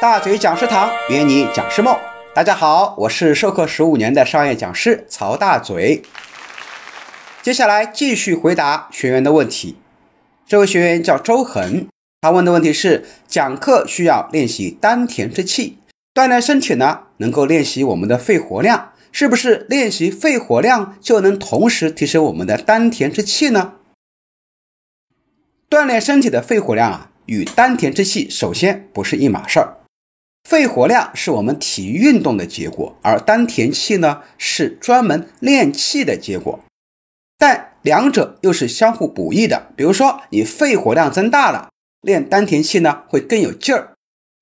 大嘴讲师堂圆你讲师梦。大家好，我是授课十五年的商业讲师曹大嘴。接下来继续回答学员的问题。这位学员叫周恒，他问的问题是：讲课需要练习丹田之气，锻炼身体呢，能够练习我们的肺活量，是不是练习肺活量就能同时提升我们的丹田之气呢？锻炼身体的肺活量啊，与丹田之气首先不是一码事儿。肺活量是我们体育运动的结果，而丹田气呢是专门练气的结果。但两者又是相互补益的。比如说，你肺活量增大了，练丹田气呢会更有劲儿；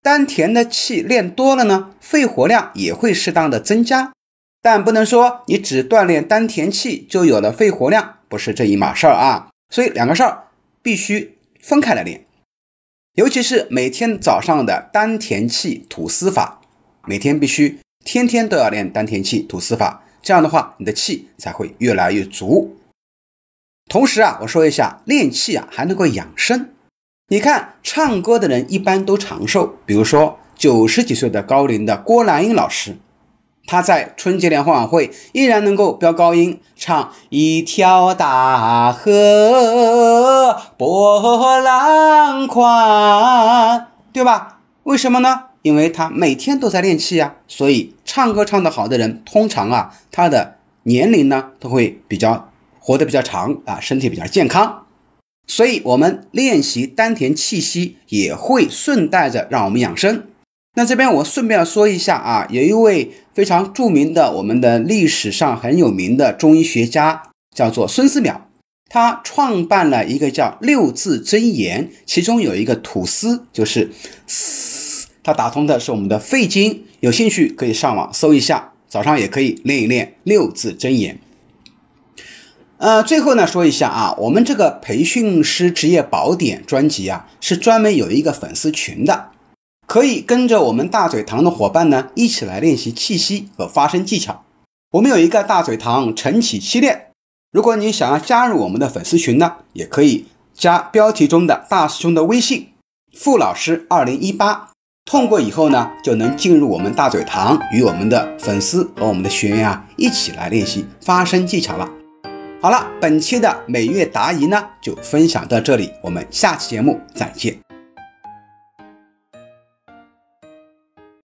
丹田的气练多了呢，肺活量也会适当的增加。但不能说你只锻炼丹田气就有了肺活量，不是这一码事儿啊。所以两个事儿必须分开来练。尤其是每天早上的丹田气吐丝法，每天必须天天都要练丹田气吐丝法，这样的话你的气才会越来越足。同时啊，我说一下练气啊还能够养生。你看唱歌的人一般都长寿，比如说九十几岁的高龄的郭兰英老师。他在春节联欢晚会依然能够飙高音唱一条大河波浪宽，对吧？为什么呢？因为他每天都在练气呀。所以唱歌唱得好的人，通常啊，他的年龄呢都会比较活得比较长啊，身体比较健康。所以我们练习丹田气息，也会顺带着让我们养生。那这边我顺便说一下啊，有一位非常著名的我们的历史上很有名的中医学家，叫做孙思邈，他创办了一个叫六字真言，其中有一个吐丝，就是嘶，他打通的是我们的肺经。有兴趣可以上网搜一下，早上也可以练一练六字真言。呃，最后呢说一下啊，我们这个培训师职业宝典专辑啊，是专门有一个粉丝群的。可以跟着我们大嘴堂的伙伴呢，一起来练习气息和发声技巧。我们有一个大嘴堂晨起七练，如果你想要加入我们的粉丝群呢，也可以加标题中的大师兄的微信“傅老师二零一八”，通过以后呢，就能进入我们大嘴堂，与我们的粉丝和我们的学员啊，一起来练习发声技巧了。好了，本期的每月答疑呢，就分享到这里，我们下期节目再见。